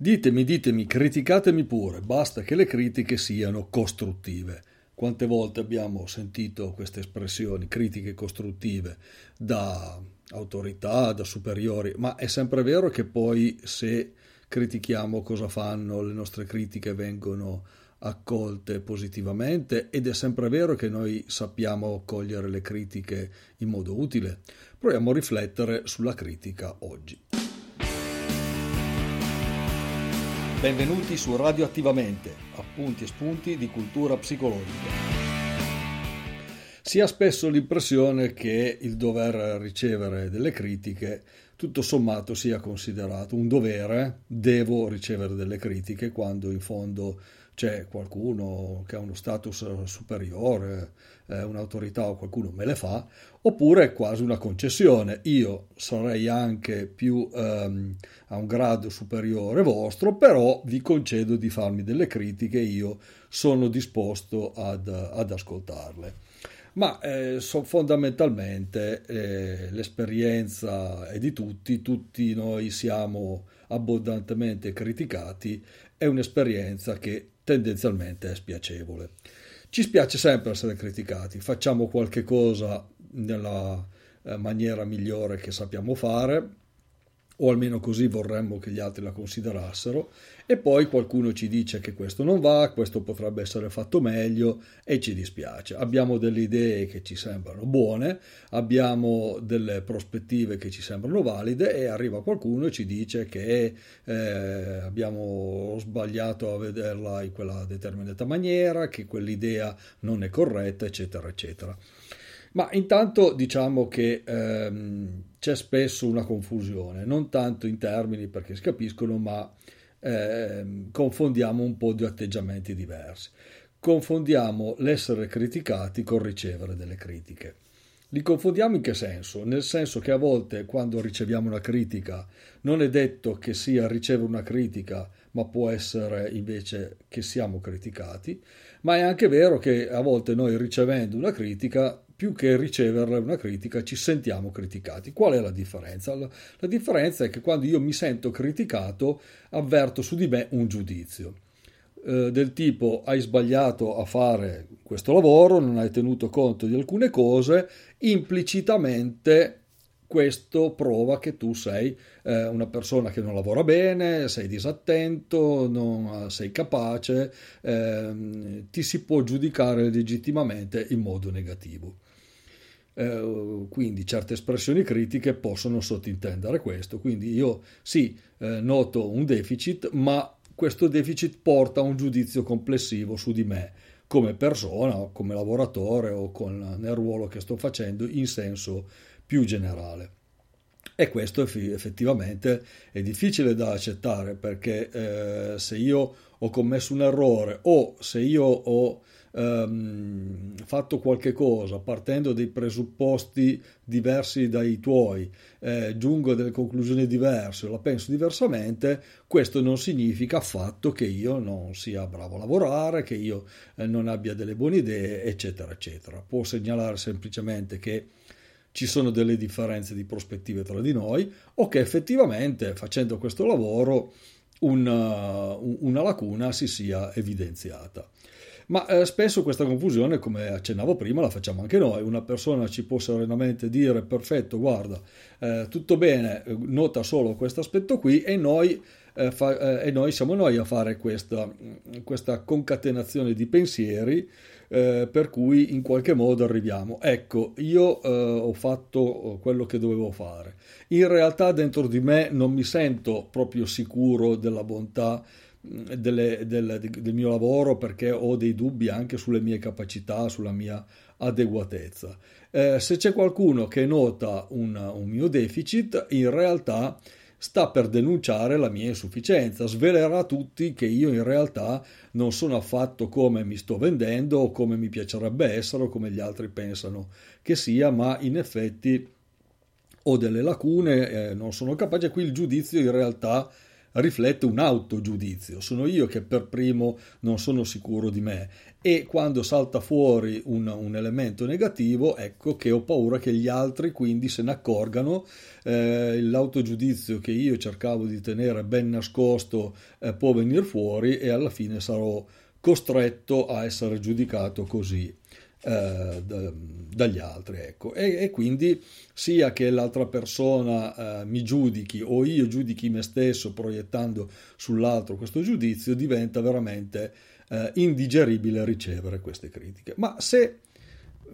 Ditemi, ditemi, criticatemi pure, basta che le critiche siano costruttive. Quante volte abbiamo sentito queste espressioni, critiche costruttive, da autorità, da superiori, ma è sempre vero che poi se critichiamo cosa fanno, le nostre critiche vengono accolte positivamente ed è sempre vero che noi sappiamo cogliere le critiche in modo utile. Proviamo a riflettere sulla critica oggi. Benvenuti su Radioattivamente, appunti e spunti di cultura psicologica. Si ha spesso l'impressione che il dover ricevere delle critiche tutto sommato sia considerato un dovere, devo ricevere delle critiche quando in fondo c'è qualcuno che ha uno status superiore, eh, un'autorità o qualcuno me le fa, oppure è quasi una concessione. Io sarei anche più ehm, a un grado superiore vostro, però vi concedo di farmi delle critiche, io sono disposto ad, ad ascoltarle. Ma eh, so, fondamentalmente eh, l'esperienza è di tutti, tutti noi siamo abbondantemente criticati, è un'esperienza che tendenzialmente è spiacevole. Ci spiace sempre essere criticati, facciamo qualche cosa nella eh, maniera migliore che sappiamo fare, o almeno così vorremmo che gli altri la considerassero, e poi qualcuno ci dice che questo non va, questo potrebbe essere fatto meglio e ci dispiace. Abbiamo delle idee che ci sembrano buone, abbiamo delle prospettive che ci sembrano valide e arriva qualcuno e ci dice che eh, abbiamo sbagliato a vederla in quella determinata maniera, che quell'idea non è corretta, eccetera, eccetera. Ma intanto diciamo che ehm, c'è spesso una confusione, non tanto in termini perché si capiscono, ma ehm, confondiamo un po' di atteggiamenti diversi. Confondiamo l'essere criticati con ricevere delle critiche. Li confondiamo in che senso? Nel senso che a volte quando riceviamo una critica non è detto che sia ricevere una critica, ma può essere invece che siamo criticati, ma è anche vero che a volte noi ricevendo una critica più che riceverla una critica ci sentiamo criticati. Qual è la differenza? La, la, differenza è che quando io mi sento criticato avverto su di me un giudizio eh, del tipo hai sbagliato a fare questo lavoro, non hai tenuto conto di alcune cose, implicitamente questo prova che tu sei eh, una persona che non lavora bene, sei disattento, non sei capace, eh, ti si può giudicare legittimamente in modo negativo. Eh, quindi certe espressioni critiche possono sottintendere questo. Quindi io sì, eh, noto un deficit, ma questo deficit porta a un giudizio complessivo su di me come persona, come lavoratore o con, nel ruolo che sto facendo in senso più generale. E questo effettivamente è difficile da accettare perché eh, se io ho commesso un errore o se io ho ehm, fatto qualche cosa partendo dei presupposti diversi dai tuoi, eh, giungo a delle conclusioni diverse, la penso diversamente, questo non significa affatto che io non sia bravo a lavorare, che io eh, non abbia delle buone idee, eccetera, eccetera. Può segnalare semplicemente che ci sono delle differenze di prospettive tra di noi o che effettivamente facendo questo lavoro una, una lacuna si sia evidenziata. Ma eh, spesso questa confusione, come accennavo prima, la facciamo anche noi. Una persona ci può serenamente dire: perfetto, guarda, eh, tutto bene, nota solo questo aspetto qui, e noi, eh, fa, eh, e noi siamo noi a fare questa, questa concatenazione di pensieri. Eh, per cui in qualche modo arriviamo. Ecco, io eh, ho fatto quello che dovevo fare. In realtà dentro di me non mi sento proprio sicuro della bontà delle, del, del, mio lavoro perché ho dei dubbi anche sulle mie capacità, sulla mia adeguatezza. Eh, se c'è qualcuno che nota un, un mio deficit, in realtà sta per denunciare la mia insufficienza, svelerà a tutti che io in realtà non sono affatto come mi sto vendendo o come mi piacerebbe essere o come gli altri pensano che sia, ma in effetti ho delle lacune, eh, non sono capace, qui il giudizio in realtà riflette un autogiudizio, sono io che per primo non sono sicuro di me. E quando salta fuori un, un elemento negativo ecco che ho paura che gli altri quindi se ne accorgano, eh, l'autogiudizio che io cercavo di tenere ben nascosto eh, può venire fuori e alla fine sarò costretto a essere giudicato così eh, dagli altri. Ecco. E, e, quindi sia che l'altra persona eh, mi giudichi o io giudichi me stesso proiettando sull'altro questo giudizio, diventa veramente eh, indigeribile ricevere queste critiche. Ma se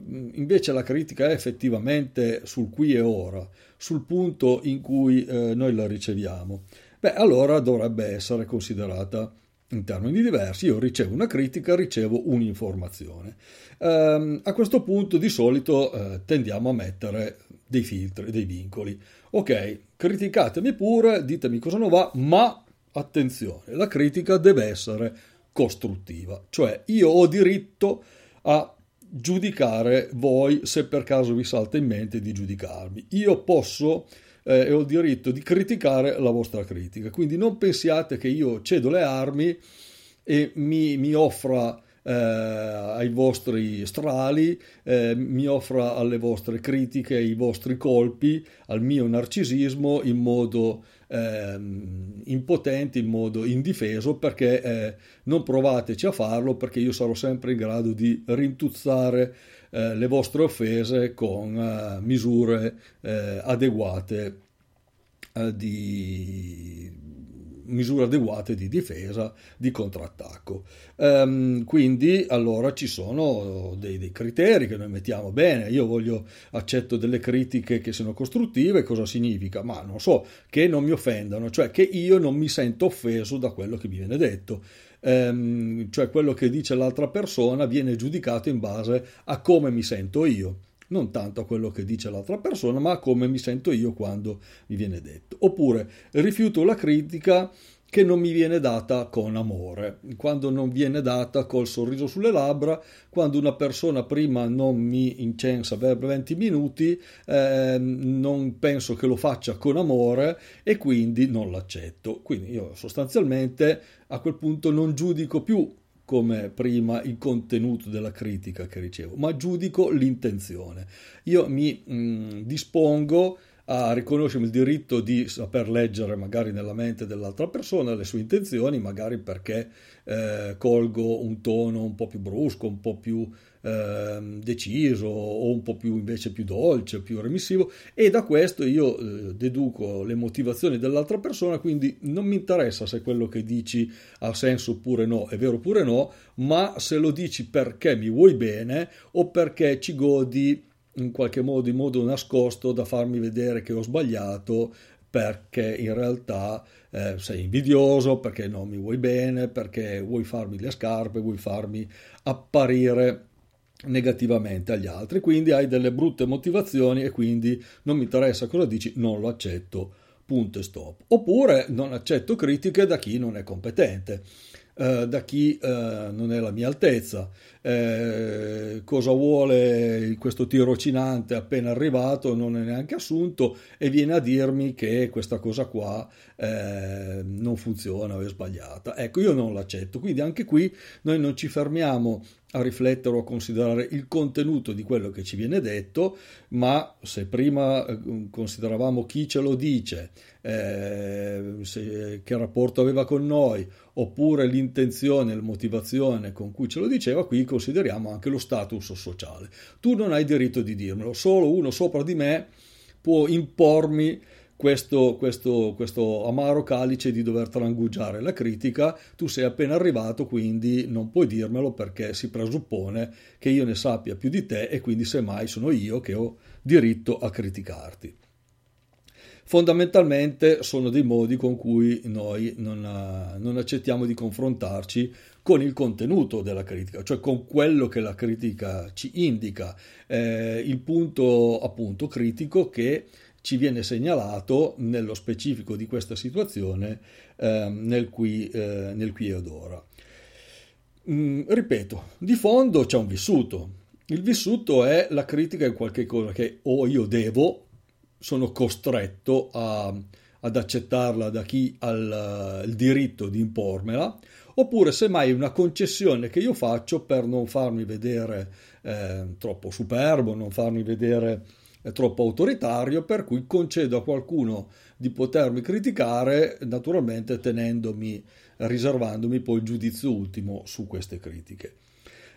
invece la critica è effettivamente sul qui e ora, sul punto in cui eh, noi la riceviamo, beh, allora dovrebbe essere considerata in termini diversi. Io ricevo una critica, ricevo un'informazione. Um, a questo punto di solito uh, tendiamo a mettere dei filtri, dei vincoli. Ok, criticatemi pure, ditemi cosa non va, ma attenzione, la critica deve essere costruttiva, cioè io ho diritto a giudicare voi se per caso vi salta in mente di giudicarmi. Io posso eh, e ho il diritto di criticare la vostra critica. Quindi non pensiate che io cedo le armi e mi, mi offra eh, ai vostri strali, eh, mi offra alle vostre critiche, ai vostri colpi, al mio narcisismo in modo eh, impotente, in modo indifeso, perché eh, non provateci a farlo, perché io sarò sempre in grado di rintuzzare eh, le vostre offese con eh, misure eh, adeguate eh, di misure adeguate di difesa, di contrattacco. Um, quindi allora ci sono dei, dei, criteri che noi mettiamo bene, io voglio, accetto delle critiche che siano costruttive, cosa significa? Ma non so, che non mi offendano, cioè che io non mi sento offeso da quello che mi viene detto ehm, cioè quello che dice l'altra persona viene giudicato in base a come mi sento io non tanto a quello che dice l'altra persona, ma a come mi sento io quando mi viene detto. Oppure rifiuto la critica che non mi viene data con amore, quando non viene data col sorriso sulle labbra, quando una persona prima non mi incensa per 20 minuti, eh, non penso che lo faccia con amore e quindi non l'accetto. Quindi io sostanzialmente a quel punto non giudico più come prima il contenuto della critica che ricevo, ma giudico l'intenzione. Io mi mh, mm, dispongo a riconoscermi il diritto di saper leggere magari nella mente dell'altra persona le sue intenzioni, magari perché eh, colgo un tono un po' più brusco, un po' più eh, deciso o un po' più invece più dolce, più remissivo. E da questo io eh, deduco le motivazioni dell'altra persona, quindi non mi interessa se quello che dici ha senso oppure no, è vero oppure no, ma se lo dici perché mi vuoi bene o perché ci godi in qualche modo in modo nascosto da farmi vedere che ho sbagliato perché in realtà eh, sei invidioso, perché non mi vuoi bene, perché vuoi farmi le scarpe, vuoi farmi apparire negativamente agli altri, quindi hai delle brutte motivazioni e quindi non mi interessa cosa dici, non lo accetto, punto e stop. Oppure non accetto critiche da chi non è competente. Eh, da chi eh, non è la mia altezza. Eh, cosa vuole questo tirocinante appena arrivato, non è neanche assunto e viene a dirmi che questa cosa qua eh, non funziona o è sbagliata. Ecco, io non l'accetto. Quindi anche qui noi non ci fermiamo a riflettere o a considerare il contenuto di quello che ci viene detto, ma se prima eh, consideravamo chi ce lo dice, eh, se, che rapporto aveva con noi, oppure l'intenzione, la motivazione con cui ce lo diceva, qui consideriamo anche lo status sociale. Tu non hai diritto di dirmelo, solo uno sopra di me può impormi questo, questo, questo, amaro calice di dover trangugiare la critica, tu sei appena arrivato, quindi non puoi dirmelo perché si presuppone che io ne sappia più di te e quindi semmai sono io che ho diritto a criticarti. Fondamentalmente sono dei modi con cui noi non, non accettiamo di confrontarci con il contenuto della critica, cioè con quello che la critica ci indica, eh, il punto appunto critico che ci viene segnalato nello specifico di questa situazione eh, nel, qui, eh, nel qui ed ora. Mm, ripeto, di fondo c'è un vissuto. Il vissuto è la critica di qualche cosa che o io devo, sono costretto a, ad accettarla da chi ha il, il diritto di impormela, oppure semmai una concessione che io faccio per non farmi vedere eh, troppo superbo, non farmi vedere eh, troppo autoritario, per cui concedo a qualcuno di potermi criticare, naturalmente tenendomi, riservandomi poi il giudizio ultimo su queste critiche.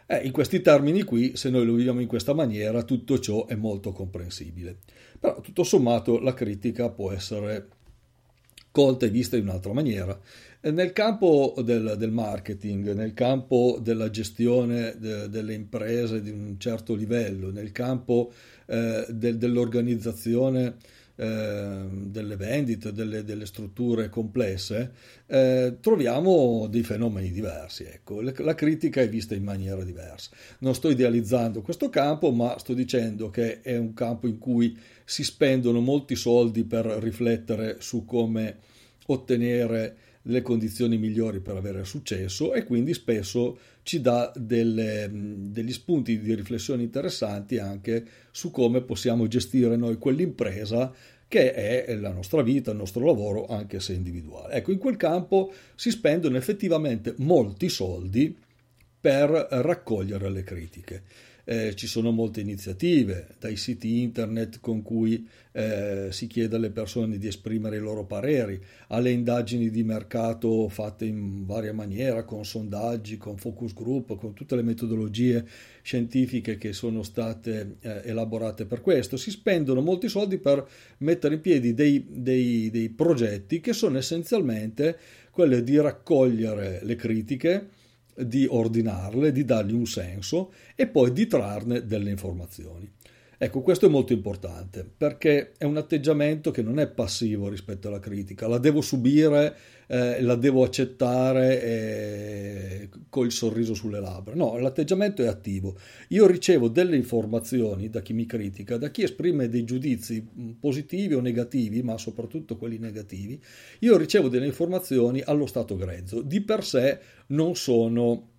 Eh, in questi termini qui, se noi lo viviamo in questa maniera, tutto ciò è molto comprensibile. Però tutto sommato la critica può essere colta e vista in un'altra maniera. Nel campo del, del marketing, nel campo della gestione de, delle imprese di un certo livello, nel campo eh, del, dell'organizzazione eh, delle vendite, delle, delle strutture complesse, eh, troviamo dei fenomeni diversi. Ecco. La critica è vista in maniera diversa. Non sto idealizzando questo campo, ma sto dicendo che è un campo in cui si spendono molti soldi per riflettere su come ottenere le condizioni migliori per avere successo e quindi spesso ci dà delle, degli spunti di riflessione interessanti anche su come possiamo gestire noi quell'impresa che è la nostra vita, il nostro lavoro, anche se individuale. Ecco, in quel campo si spendono effettivamente molti soldi per raccogliere le critiche eh, ci sono molte iniziative, dai siti internet con cui eh, si chiede alle persone di esprimere i loro pareri, alle indagini di mercato fatte in varia maniera, con sondaggi, con focus group, con tutte le metodologie scientifiche che sono state eh, elaborate per questo. Si spendono molti soldi per mettere in piedi dei, dei, dei progetti che sono essenzialmente quelli di raccogliere le critiche, di ordinarle, di dargli un senso e poi di trarne delle informazioni. Ecco, questo è molto importante perché è un atteggiamento che non è passivo rispetto alla critica, la devo subire, eh, la devo accettare eh, col sorriso sulle labbra. No, l'atteggiamento è attivo. Io ricevo delle informazioni da chi mi critica, da chi esprime dei giudizi mm, positivi o negativi, ma soprattutto quelli negativi. Io ricevo delle informazioni allo stato grezzo, di per sé non sono,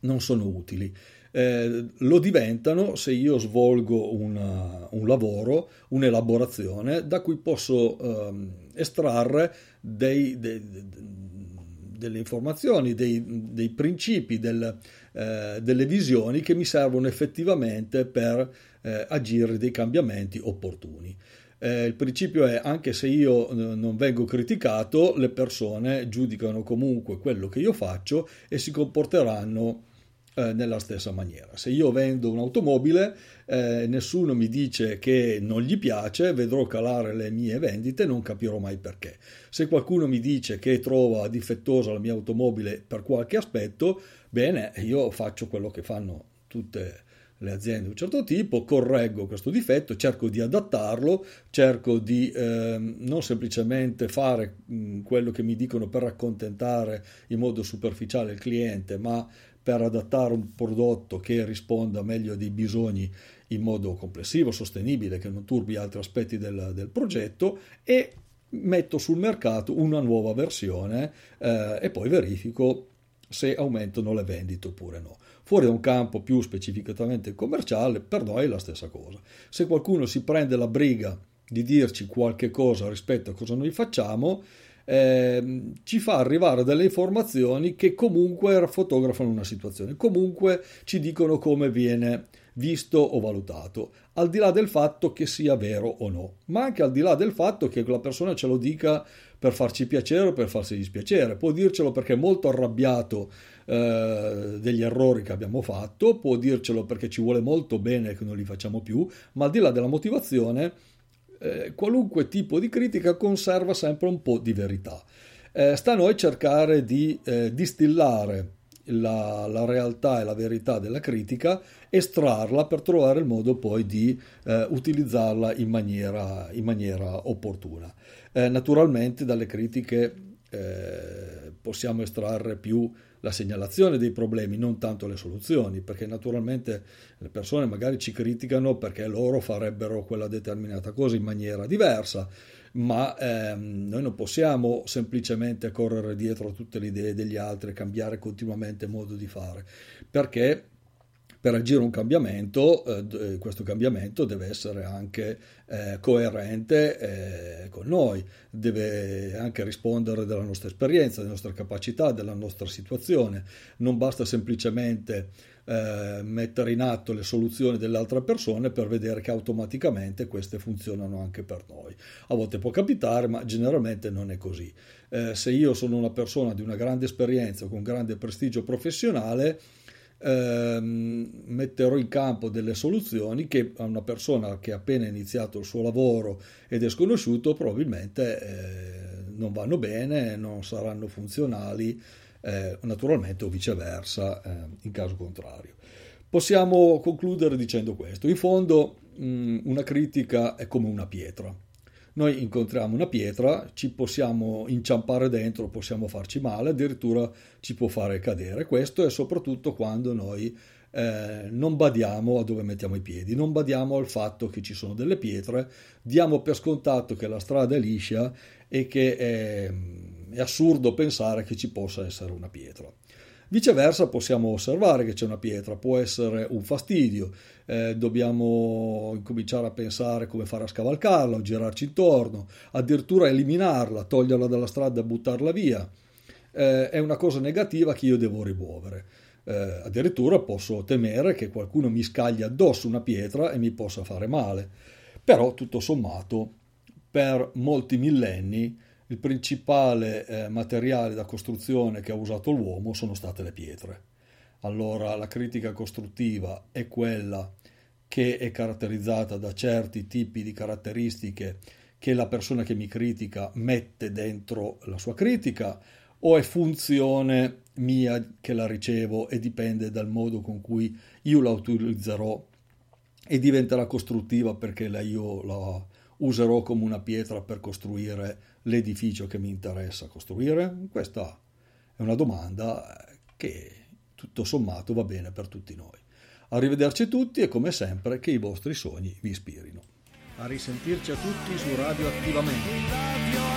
non sono utili eh, lo diventano se io svolgo una, un lavoro, un'elaborazione da cui posso ehm, estrarre dei, dei, delle informazioni, dei, dei principi, del, eh, delle visioni che mi servono effettivamente per eh, agire dei cambiamenti opportuni. Eh, il principio è anche se io eh, non vengo criticato, le persone giudicano comunque quello che io faccio e si comporteranno eh, nella stessa maniera. Se io vendo un'automobile, eh, nessuno mi dice che non gli piace, vedrò calare le mie vendite, non capirò mai perché. Se qualcuno mi dice che trova difettosa la mia automobile per qualche aspetto, bene, io faccio quello che fanno tutte le aziende di un certo tipo, correggo questo difetto, cerco di adattarlo, cerco di eh, non semplicemente fare mh, quello che mi dicono per accontentare in modo superficiale il cliente, ma per adattare un prodotto che risponda meglio ai bisogni in modo complessivo, sostenibile, che non turbi altri aspetti del, del progetto e metto sul mercato una nuova versione eh, e poi verifico se aumentano le vendite oppure no. Fuori da un campo più specificatamente commerciale, per noi è la stessa cosa. Se qualcuno si prende la briga di dirci qualche cosa rispetto a cosa noi facciamo, eh, ci fa arrivare delle informazioni che comunque fotografano una situazione, comunque ci dicono come viene visto o valutato, al di là del fatto che sia vero o no, ma anche al di là del fatto che quella persona ce lo dica per farci piacere o per farsi dispiacere, può dircelo perché è molto arrabbiato eh, degli errori che abbiamo fatto, può dircelo perché ci vuole molto bene che non li facciamo più, ma al di là della motivazione eh, qualunque tipo di critica conserva sempre un po' di verità. Eh, sta a noi cercare di eh, distillare la, la, realtà e la verità della critica, estrarla per trovare il modo poi di eh, utilizzarla in maniera, in maniera opportuna. Eh, naturalmente dalle critiche eh, possiamo estrarre più la segnalazione dei problemi, non tanto le soluzioni, perché naturalmente le persone magari ci criticano perché loro farebbero quella determinata cosa in maniera diversa, ma ehm, noi non possiamo semplicemente correre dietro a tutte le idee degli altri e cambiare continuamente modo di fare, perché per agire un cambiamento, eh, questo cambiamento deve essere anche eh, coerente eh, con noi, deve anche rispondere della nostra esperienza, delle nostre capacità, della nostra situazione. Non basta semplicemente eh, mettere in atto le soluzioni delle altre persone per vedere che automaticamente queste funzionano anche per noi. A volte può capitare, ma generalmente non è così. Eh, se io sono una persona di una grande esperienza, con grande prestigio professionale, ehm, metterò in campo delle soluzioni che a una persona che ha appena iniziato il suo lavoro ed è sconosciuto probabilmente eh, non vanno bene, non saranno funzionali, eh, naturalmente o viceversa eh, in caso contrario. Possiamo concludere dicendo questo. In fondo mh, una critica è come una pietra noi incontriamo una pietra, ci possiamo inciampare dentro, possiamo farci male, addirittura ci può fare cadere. Questo è soprattutto quando noi eh, non badiamo a dove mettiamo i piedi, non badiamo al fatto che ci sono delle pietre, diamo per scontato che la strada è liscia e che è, è assurdo pensare che ci possa essere una pietra. Viceversa possiamo osservare che c'è una pietra, può essere un fastidio, eh, dobbiamo incominciare a pensare come fare a scavalcarla o girarci intorno, addirittura eliminarla, toglierla dalla strada e buttarla via. Eh, è una cosa negativa che io devo rimuovere. Eh, addirittura posso temere che qualcuno mi scagli addosso una pietra e mi possa fare male. Però tutto sommato, per molti millenni, il principale eh, materiale da costruzione che ha usato l'uomo sono state le pietre. Allora la critica costruttiva è quella che è caratterizzata da certi tipi di caratteristiche che la persona che mi critica mette dentro la sua critica o è funzione mia che la ricevo e dipende dal modo con cui io la utilizzerò e diventerà costruttiva perché la io la userò come una pietra per costruire l'edificio che mi interessa costruire? Questa è una domanda che tutto sommato va bene per tutti noi. Arrivederci tutti e come sempre che i vostri sogni vi ispirino. A risentirci a tutti su Radio Attivamente.